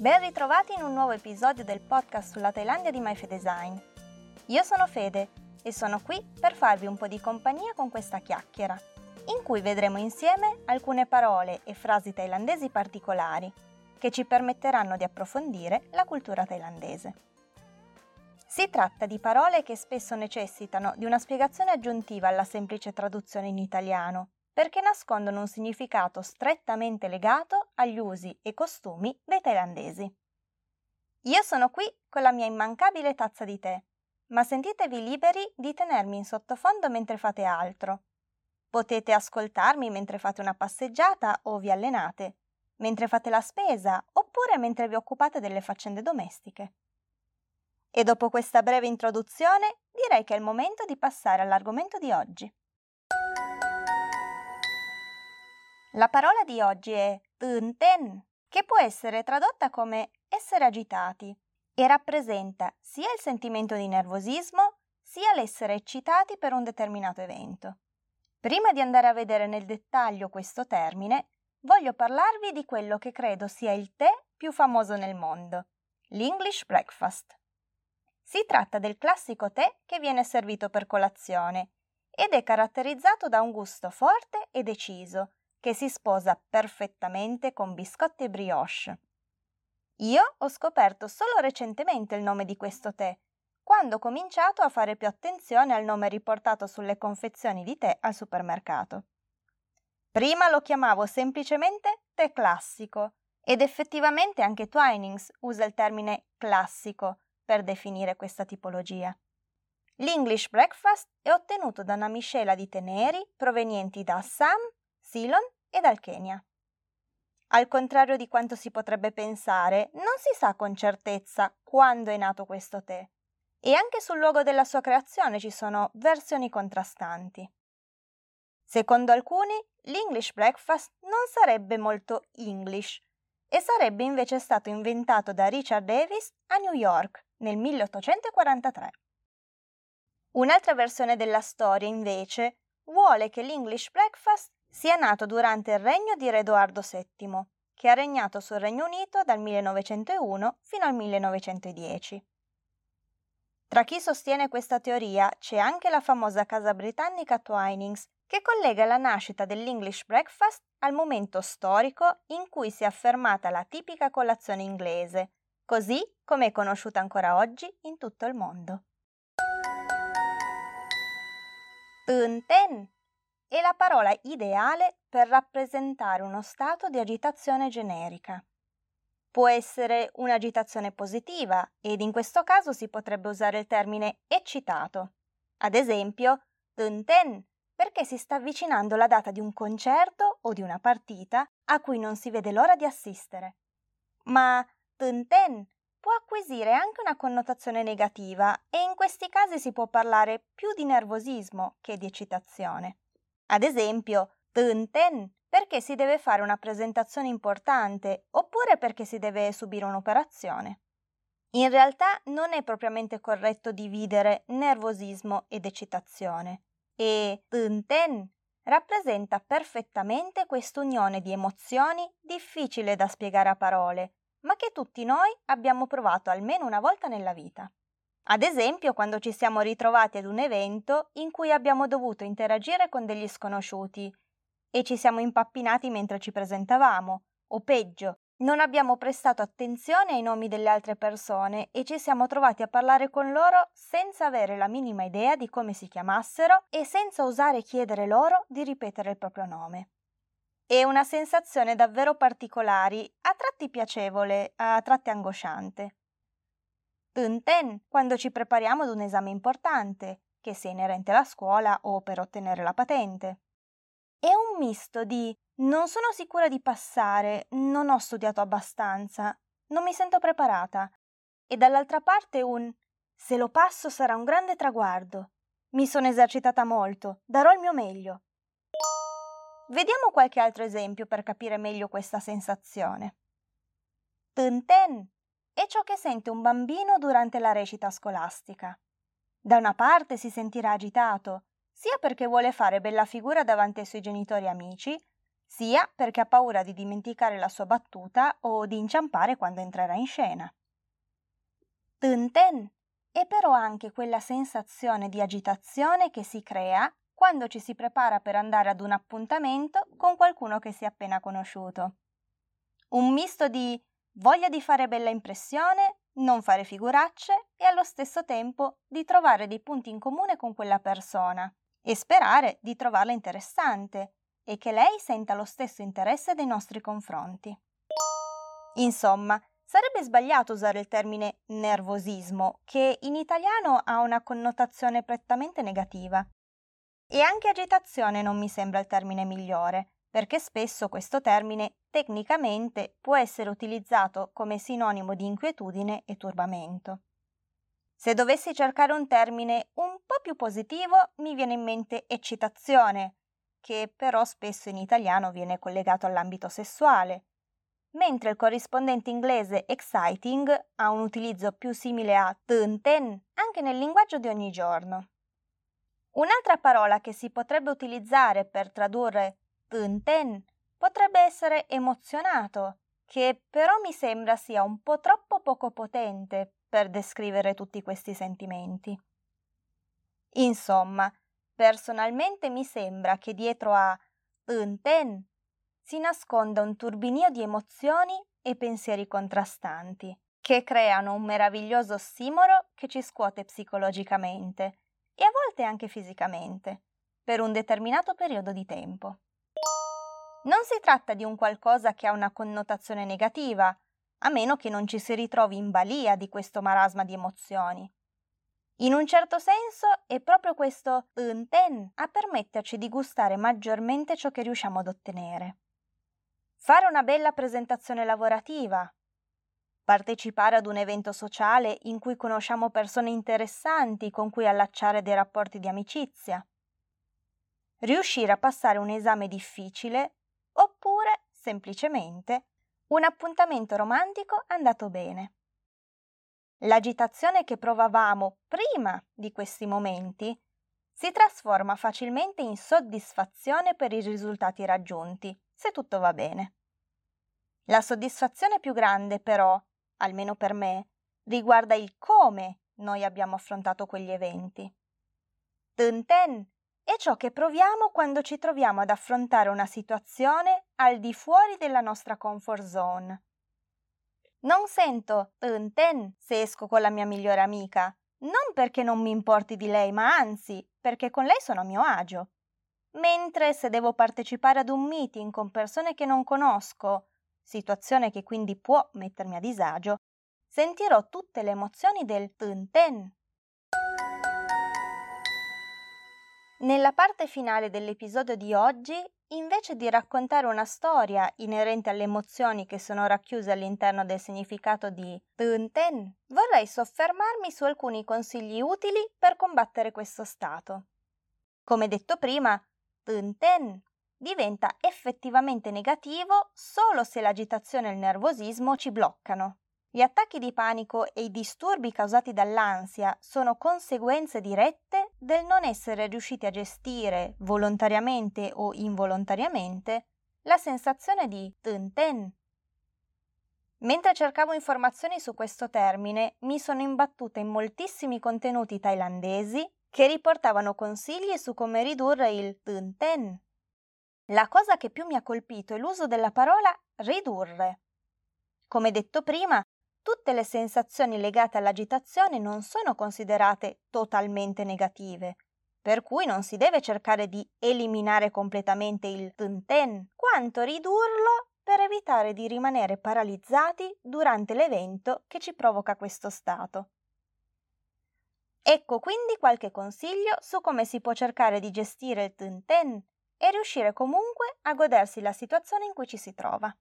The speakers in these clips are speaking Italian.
Ben ritrovati in un nuovo episodio del podcast sulla Thailandia di MyFedesign. Io sono Fede e sono qui per farvi un po' di compagnia con questa chiacchiera, in cui vedremo insieme alcune parole e frasi thailandesi particolari che ci permetteranno di approfondire la cultura thailandese. Si tratta di parole che spesso necessitano di una spiegazione aggiuntiva alla semplice traduzione in italiano, perché nascondono un significato strettamente legato agli usi e costumi dei thailandesi. Io sono qui con la mia immancabile tazza di tè, ma sentitevi liberi di tenermi in sottofondo mentre fate altro. Potete ascoltarmi mentre fate una passeggiata o vi allenate, mentre fate la spesa oppure mentre vi occupate delle faccende domestiche. E dopo questa breve introduzione direi che è il momento di passare all'argomento di oggi. La parola di oggi è ten, che può essere tradotta come essere agitati e rappresenta sia il sentimento di nervosismo sia l'essere eccitati per un determinato evento. Prima di andare a vedere nel dettaglio questo termine, voglio parlarvi di quello che credo sia il tè più famoso nel mondo, l'English breakfast. Si tratta del classico tè che viene servito per colazione ed è caratterizzato da un gusto forte e deciso, che si sposa perfettamente con biscotti e brioche. Io ho scoperto solo recentemente il nome di questo tè, quando ho cominciato a fare più attenzione al nome riportato sulle confezioni di tè al supermercato. Prima lo chiamavo semplicemente tè classico ed effettivamente anche Twinings usa il termine classico per definire questa tipologia. L'English breakfast è ottenuto da una miscela di tè neri provenienti da Assam, Ceylon e dal Kenya. Al contrario di quanto si potrebbe pensare, non si sa con certezza quando è nato questo tè e anche sul luogo della sua creazione ci sono versioni contrastanti. Secondo alcuni, l'English breakfast non sarebbe molto English e sarebbe invece stato inventato da Richard Davis a New York nel 1843. Un'altra versione della storia, invece, vuole che l'English breakfast sia nato durante il regno di Re Edoardo VII, che ha regnato sul Regno Unito dal 1901 fino al 1910. Tra chi sostiene questa teoria c'è anche la famosa casa britannica Twinings, che collega la nascita dell'English breakfast al momento storico in cui si è affermata la tipica colazione inglese, così come è conosciuta ancora oggi in tutto il mondo. Ten è la parola ideale per rappresentare uno stato di agitazione generica. Può essere un'agitazione positiva ed in questo caso si potrebbe usare il termine eccitato. Ad esempio, ten perché si sta avvicinando la data di un concerto o di una partita a cui non si vede l'ora di assistere. Ma ten può acquisire anche una connotazione negativa e in questi casi si può parlare più di nervosismo che di eccitazione. Ad esempio, ten perché si deve fare una presentazione importante oppure perché si deve subire un'operazione. In realtà non è propriamente corretto dividere nervosismo ed eccitazione e ten rappresenta perfettamente quest'unione di emozioni difficile da spiegare a parole, ma che tutti noi abbiamo provato almeno una volta nella vita. Ad esempio, quando ci siamo ritrovati ad un evento in cui abbiamo dovuto interagire con degli sconosciuti e ci siamo impappinati mentre ci presentavamo, o peggio, non abbiamo prestato attenzione ai nomi delle altre persone e ci siamo trovati a parlare con loro senza avere la minima idea di come si chiamassero e senza osare chiedere loro di ripetere il proprio nome. È una sensazione davvero particolare, a tratti piacevole, a tratti angosciante. Ten quando ci prepariamo ad un esame importante, che sia inerente alla scuola o per ottenere la patente. È un misto di non sono sicura di passare, non ho studiato abbastanza, non mi sento preparata, e dall'altra parte un se lo passo sarà un grande traguardo. Mi sono esercitata molto, darò il mio meglio. Vediamo qualche altro esempio per capire meglio questa sensazione. Ten è ciò che sente un bambino durante la recita scolastica. Da una parte si sentirà agitato, sia perché vuole fare bella figura davanti ai suoi genitori e amici, sia perché ha paura di dimenticare la sua battuta o di inciampare quando entrerà in scena. Tenten è però anche quella sensazione di agitazione che si crea quando ci si prepara per andare ad un appuntamento con qualcuno che si è appena conosciuto. Un misto di voglia di fare bella impressione, non fare figuracce e allo stesso tempo di trovare dei punti in comune con quella persona e sperare di trovarla interessante e che lei senta lo stesso interesse dei nostri confronti. Insomma, sarebbe sbagliato usare il termine nervosismo, che in italiano ha una connotazione prettamente negativa. E anche agitazione non mi sembra il termine migliore, perché spesso questo termine tecnicamente può essere utilizzato come sinonimo di inquietudine e turbamento. Se dovessi cercare un termine un po' più positivo, mi viene in mente eccitazione, che però spesso in italiano viene collegato all'ambito sessuale, mentre il corrispondente inglese exciting ha un utilizzo più simile a ten anche nel linguaggio di ogni giorno. Un'altra parola che si potrebbe utilizzare per tradurre ten potrebbe essere emozionato, che però mi sembra sia un po' troppo poco potente per descrivere tutti questi sentimenti. Insomma, Personalmente mi sembra che dietro a Ten si nasconda un turbinio di emozioni e pensieri contrastanti, che creano un meraviglioso ossimoro che ci scuote psicologicamente e a volte anche fisicamente, per un determinato periodo di tempo. Non si tratta di un qualcosa che ha una connotazione negativa, a meno che non ci si ritrovi in balia di questo marasma di emozioni. In un certo senso è proprio questo ten a permetterci di gustare maggiormente ciò che riusciamo ad ottenere. Fare una bella presentazione lavorativa, partecipare ad un evento sociale in cui conosciamo persone interessanti con cui allacciare dei rapporti di amicizia, riuscire a passare un esame difficile oppure, semplicemente, un appuntamento romantico andato bene. L'agitazione che provavamo prima di questi momenti si trasforma facilmente in soddisfazione per i risultati raggiunti, se tutto va bene. La soddisfazione più grande, però, almeno per me, riguarda il come noi abbiamo affrontato quegli eventi. Tenten è ciò che proviamo quando ci troviamo ad affrontare una situazione al di fuori della nostra comfort zone non sento ten se esco con la mia migliore amica, non perché non mi importi di lei, ma anzi perché con lei sono a mio agio. Mentre se devo partecipare ad un meeting con persone che non conosco, situazione che quindi può mettermi a disagio, sentirò tutte le emozioni del ten. Nella parte finale dell'episodio di oggi Invece di raccontare una storia inerente alle emozioni che sono racchiuse all'interno del significato di Tunten, vorrei soffermarmi su alcuni consigli utili per combattere questo stato. Come detto prima, Tunten diventa effettivamente negativo solo se l'agitazione e il nervosismo ci bloccano. Gli attacchi di panico e i disturbi causati dall'ansia sono conseguenze dirette del non essere riusciti a gestire, volontariamente o involontariamente, la sensazione di ten. Mentre cercavo informazioni su questo termine, mi sono imbattuta in moltissimi contenuti thailandesi che riportavano consigli su come ridurre il ten. La cosa che più mi ha colpito è l'uso della parola ridurre. Come detto prima, tutte le sensazioni legate all'agitazione non sono considerate totalmente negative, per cui non si deve cercare di eliminare completamente il ten, quanto ridurlo per evitare di rimanere paralizzati durante l'evento che ci provoca questo stato. Ecco quindi qualche consiglio su come si può cercare di gestire il ten e riuscire comunque a godersi la situazione in cui ci si trova.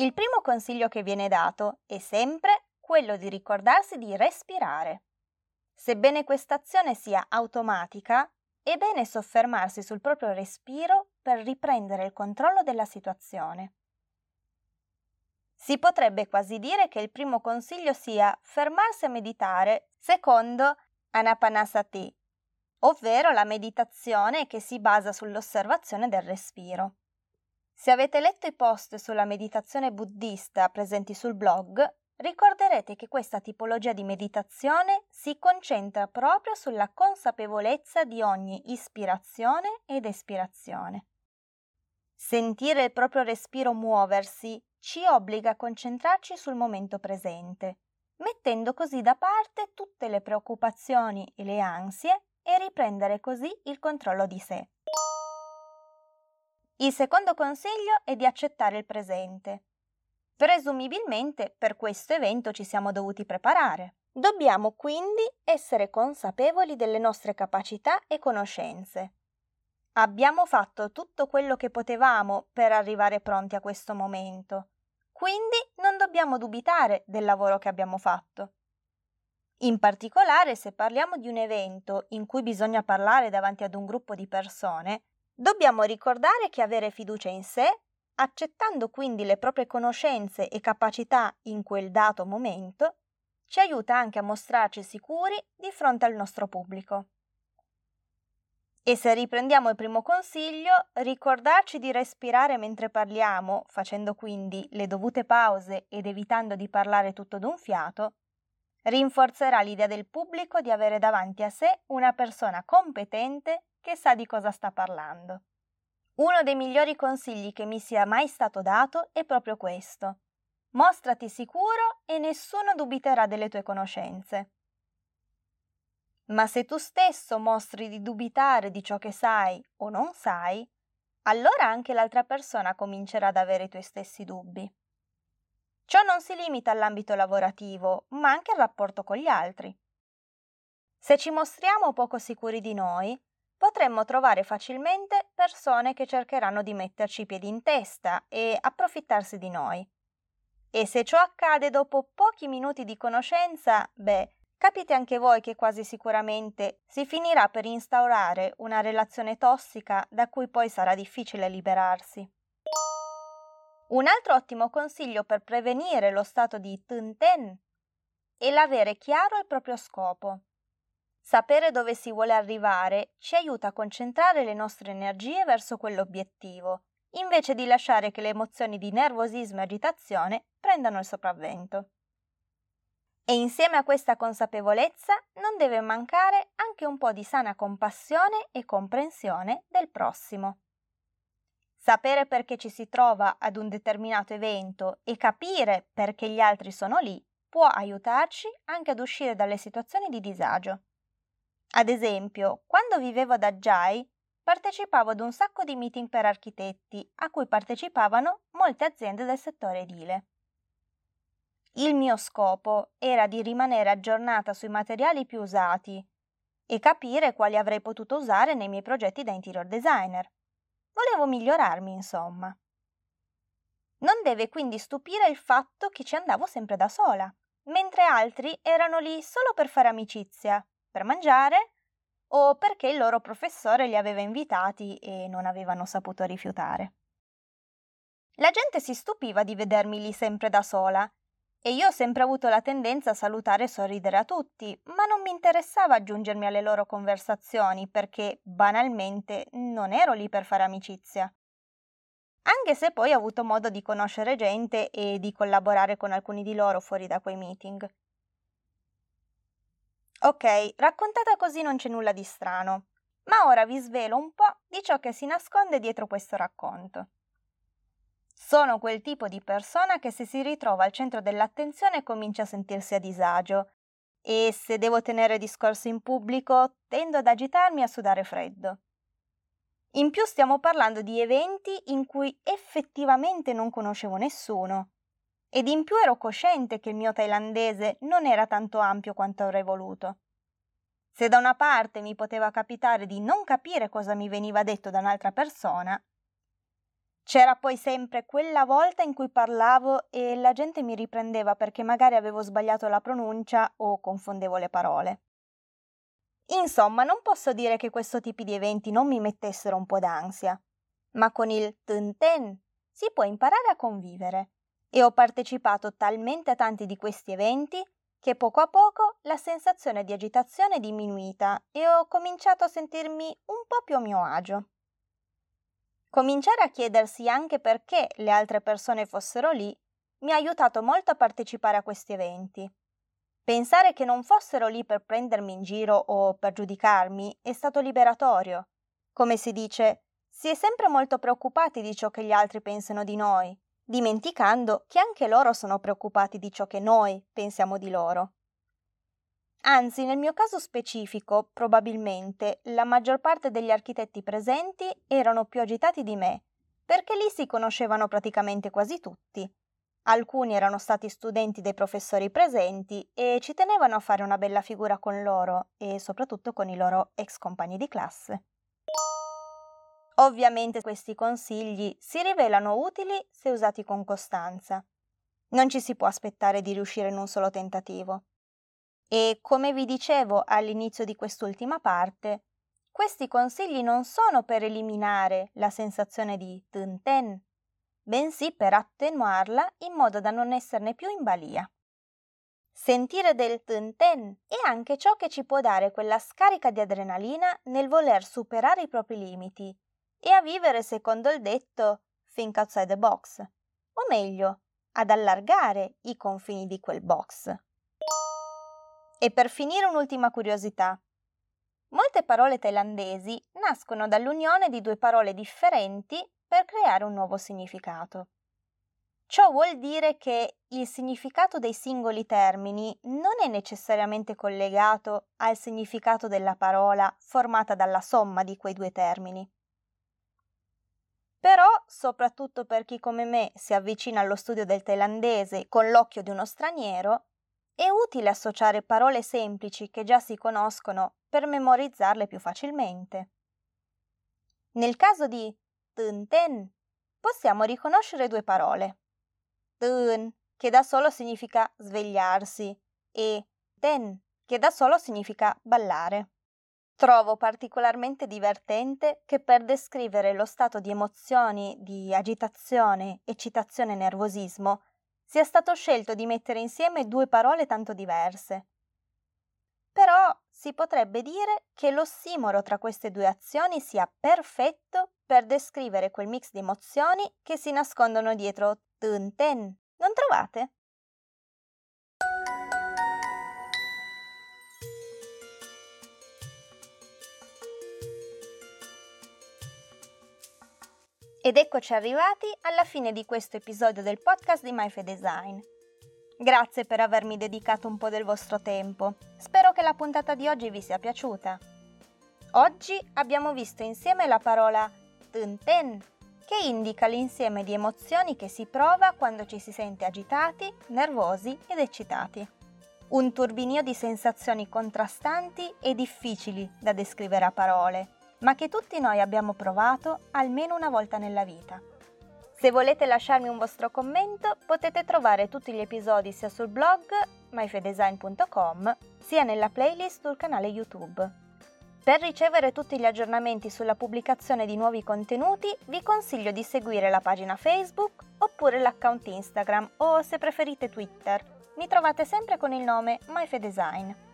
Il primo consiglio che viene dato è sempre quello di ricordarsi di respirare. Sebbene questa azione sia automatica, è bene soffermarsi sul proprio respiro per riprendere il controllo della situazione. Si potrebbe quasi dire che il primo consiglio sia fermarsi a meditare secondo Anapanasati, ovvero la meditazione che si basa sull'osservazione del respiro. Se avete letto i post sulla meditazione buddista presenti sul blog, ricorderete che questa tipologia di meditazione si concentra proprio sulla consapevolezza di ogni ispirazione ed espirazione. Sentire il proprio respiro muoversi ci obbliga a concentrarci sul momento presente, mettendo così da parte tutte le preoccupazioni e le ansie e riprendere così il controllo di sé. Il secondo consiglio è di accettare il presente. Presumibilmente per questo evento ci siamo dovuti preparare. Dobbiamo quindi essere consapevoli delle nostre capacità e conoscenze. Abbiamo fatto tutto quello che potevamo per arrivare pronti a questo momento, quindi non dobbiamo dubitare del lavoro che abbiamo fatto. In particolare, se parliamo di un evento in cui bisogna parlare davanti ad un gruppo di persone, dobbiamo ricordare che avere fiducia in sé, accettando quindi le proprie conoscenze e capacità in quel dato momento, ci aiuta anche a mostrarci sicuri di fronte al nostro pubblico. E se riprendiamo il primo consiglio, ricordarci di respirare mentre parliamo, facendo quindi le dovute pause ed evitando di parlare tutto d'un fiato, rinforzerà l'idea del pubblico di avere davanti a sé una persona competente che sa di cosa sta parlando. Uno dei migliori consigli che mi sia mai stato dato è proprio questo. Mostrati sicuro e nessuno dubiterà delle tue conoscenze. Ma se tu stesso mostri di dubitare di ciò che sai o non sai, allora anche l'altra persona comincerà ad avere i tuoi stessi dubbi. Ciò non si limita all'ambito lavorativo, ma anche al rapporto con gli altri. Se ci mostriamo poco sicuri di noi, potremmo trovare facilmente persone che cercheranno di metterci i piedi in testa e approfittarsi di noi. E se ciò accade dopo pochi minuti di conoscenza, beh, capite anche voi che quasi sicuramente si finirà per instaurare una relazione tossica da cui poi sarà difficile liberarsi. Un altro ottimo consiglio per prevenire lo stato di Tenten è l'avere chiaro il proprio scopo. Sapere dove si vuole arrivare ci aiuta a concentrare le nostre energie verso quell'obiettivo, invece di lasciare che le emozioni di nervosismo e agitazione prendano il sopravvento. E insieme a questa consapevolezza non deve mancare anche un po' di sana compassione e comprensione del prossimo. Sapere perché ci si trova ad un determinato evento e capire perché gli altri sono lì può aiutarci anche ad uscire dalle situazioni di disagio. Ad esempio, quando vivevo ad Aggiai, partecipavo ad un sacco di meeting per architetti a cui partecipavano molte aziende del settore edile. Il mio scopo era di rimanere aggiornata sui materiali più usati e capire quali avrei potuto usare nei miei progetti da interior designer. Volevo migliorarmi, insomma. Non deve quindi stupire il fatto che ci andavo sempre da sola, mentre altri erano lì solo per fare amicizia, per mangiare o perché il loro professore li aveva invitati e non avevano saputo rifiutare. La gente si stupiva di vedermi lì sempre da sola e io ho sempre avuto la tendenza a salutare e sorridere a tutti, ma non mi interessava aggiungermi alle loro conversazioni perché, banalmente, non ero lì per fare amicizia. Anche se poi ho avuto modo di conoscere gente e di collaborare con alcuni di loro fuori da quei meeting. Ok, raccontata così non c'è nulla di strano, ma ora vi svelo un po' di ciò che si nasconde dietro questo racconto. Sono quel tipo di persona che se si ritrova al centro dell'attenzione comincia a sentirsi a disagio e se devo tenere discorsi in pubblico tendo ad agitarmi e a sudare freddo. In più stiamo parlando di eventi in cui effettivamente non conoscevo nessuno ed in più ero cosciente che il mio thailandese non era tanto ampio quanto avrei voluto. Se da una parte mi poteva capitare di non capire cosa mi veniva detto da un'altra persona, c'era poi sempre quella volta in cui parlavo e la gente mi riprendeva perché magari avevo sbagliato la pronuncia o confondevo le parole. Insomma, non posso dire che questo tipo di eventi non mi mettessero un po' d'ansia, ma con il ten si può imparare a convivere e ho partecipato talmente a tanti di questi eventi che poco a poco la sensazione di agitazione è diminuita e ho cominciato a sentirmi un po' più a mio agio. Cominciare a chiedersi anche perché le altre persone fossero lì mi ha aiutato molto a partecipare a questi eventi. Pensare che non fossero lì per prendermi in giro o per giudicarmi è stato liberatorio. Come si dice, si è sempre molto preoccupati di ciò che gli altri pensano di noi, dimenticando che anche loro sono preoccupati di ciò che noi pensiamo di loro. Anzi, nel mio caso specifico, probabilmente la maggior parte degli architetti presenti erano più agitati di me, perché lì si conoscevano praticamente quasi tutti. Alcuni erano stati studenti dei professori presenti e ci tenevano a fare una bella figura con loro e soprattutto con i loro ex compagni di classe. Ovviamente questi consigli si rivelano utili se usati con costanza. Non ci si può aspettare di riuscire in un solo tentativo. E come vi dicevo all'inizio di quest'ultima parte, questi consigli non sono per eliminare la sensazione di ten, bensì per attenuarla in modo da non esserne più in balia. Sentire del ten è anche ciò che ci può dare quella scarica di adrenalina nel voler superare i propri limiti e a vivere secondo il detto think outside the box, o meglio, ad allargare i confini di quel box. E per finire un'ultima curiosità. Molte parole thailandesi nascono dall'unione di due parole differenti per creare un nuovo significato. Ciò vuol dire che il significato dei singoli termini non è necessariamente collegato al significato della parola formata dalla somma di quei due termini. Però, soprattutto per chi come me si avvicina allo studio del thailandese con l'occhio di uno straniero, è utile associare parole semplici che già si conoscono per memorizzarle più facilmente. Nel caso di ten possiamo riconoscere due parole. Tun, che da solo significa svegliarsi, e ten, che da solo significa ballare. Trovo particolarmente divertente che per descrivere lo stato di emozioni, di agitazione, eccitazione e nervosismo sia stato scelto di mettere insieme due parole tanto diverse. Però si potrebbe dire che l'ossimoro tra queste due azioni sia perfetto per descrivere quel mix di emozioni che si nascondono dietro tun ten. Non trovate? Ed eccoci arrivati alla fine di questo episodio del podcast di MyFe Design. Grazie per avermi dedicato un po' del vostro tempo. Spero che la puntata di oggi vi sia piaciuta. Oggi abbiamo visto insieme la parola ten, che indica l'insieme di emozioni che si prova quando ci si sente agitati, nervosi ed eccitati. Un turbinio di sensazioni contrastanti e difficili da descrivere a parole ma che tutti noi abbiamo provato almeno una volta nella vita. Se volete lasciarmi un vostro commento, potete trovare tutti gli episodi sia sul blog myfedesign.com sia nella playlist sul canale YouTube. Per ricevere tutti gli aggiornamenti sulla pubblicazione di nuovi contenuti, vi consiglio di seguire la pagina Facebook oppure l'account Instagram o se preferite Twitter. Mi trovate sempre con il nome MyFedesign.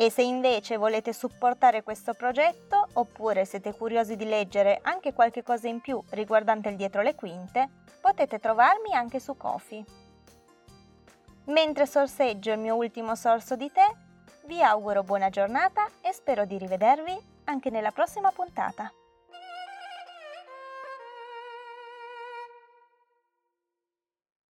E se invece volete supportare questo progetto oppure siete curiosi di leggere anche qualche cosa in più riguardante il dietro le quinte, potete trovarmi anche su Kofi. Mentre sorseggio il mio ultimo sorso di tè, vi auguro buona giornata e spero di rivedervi anche nella prossima puntata.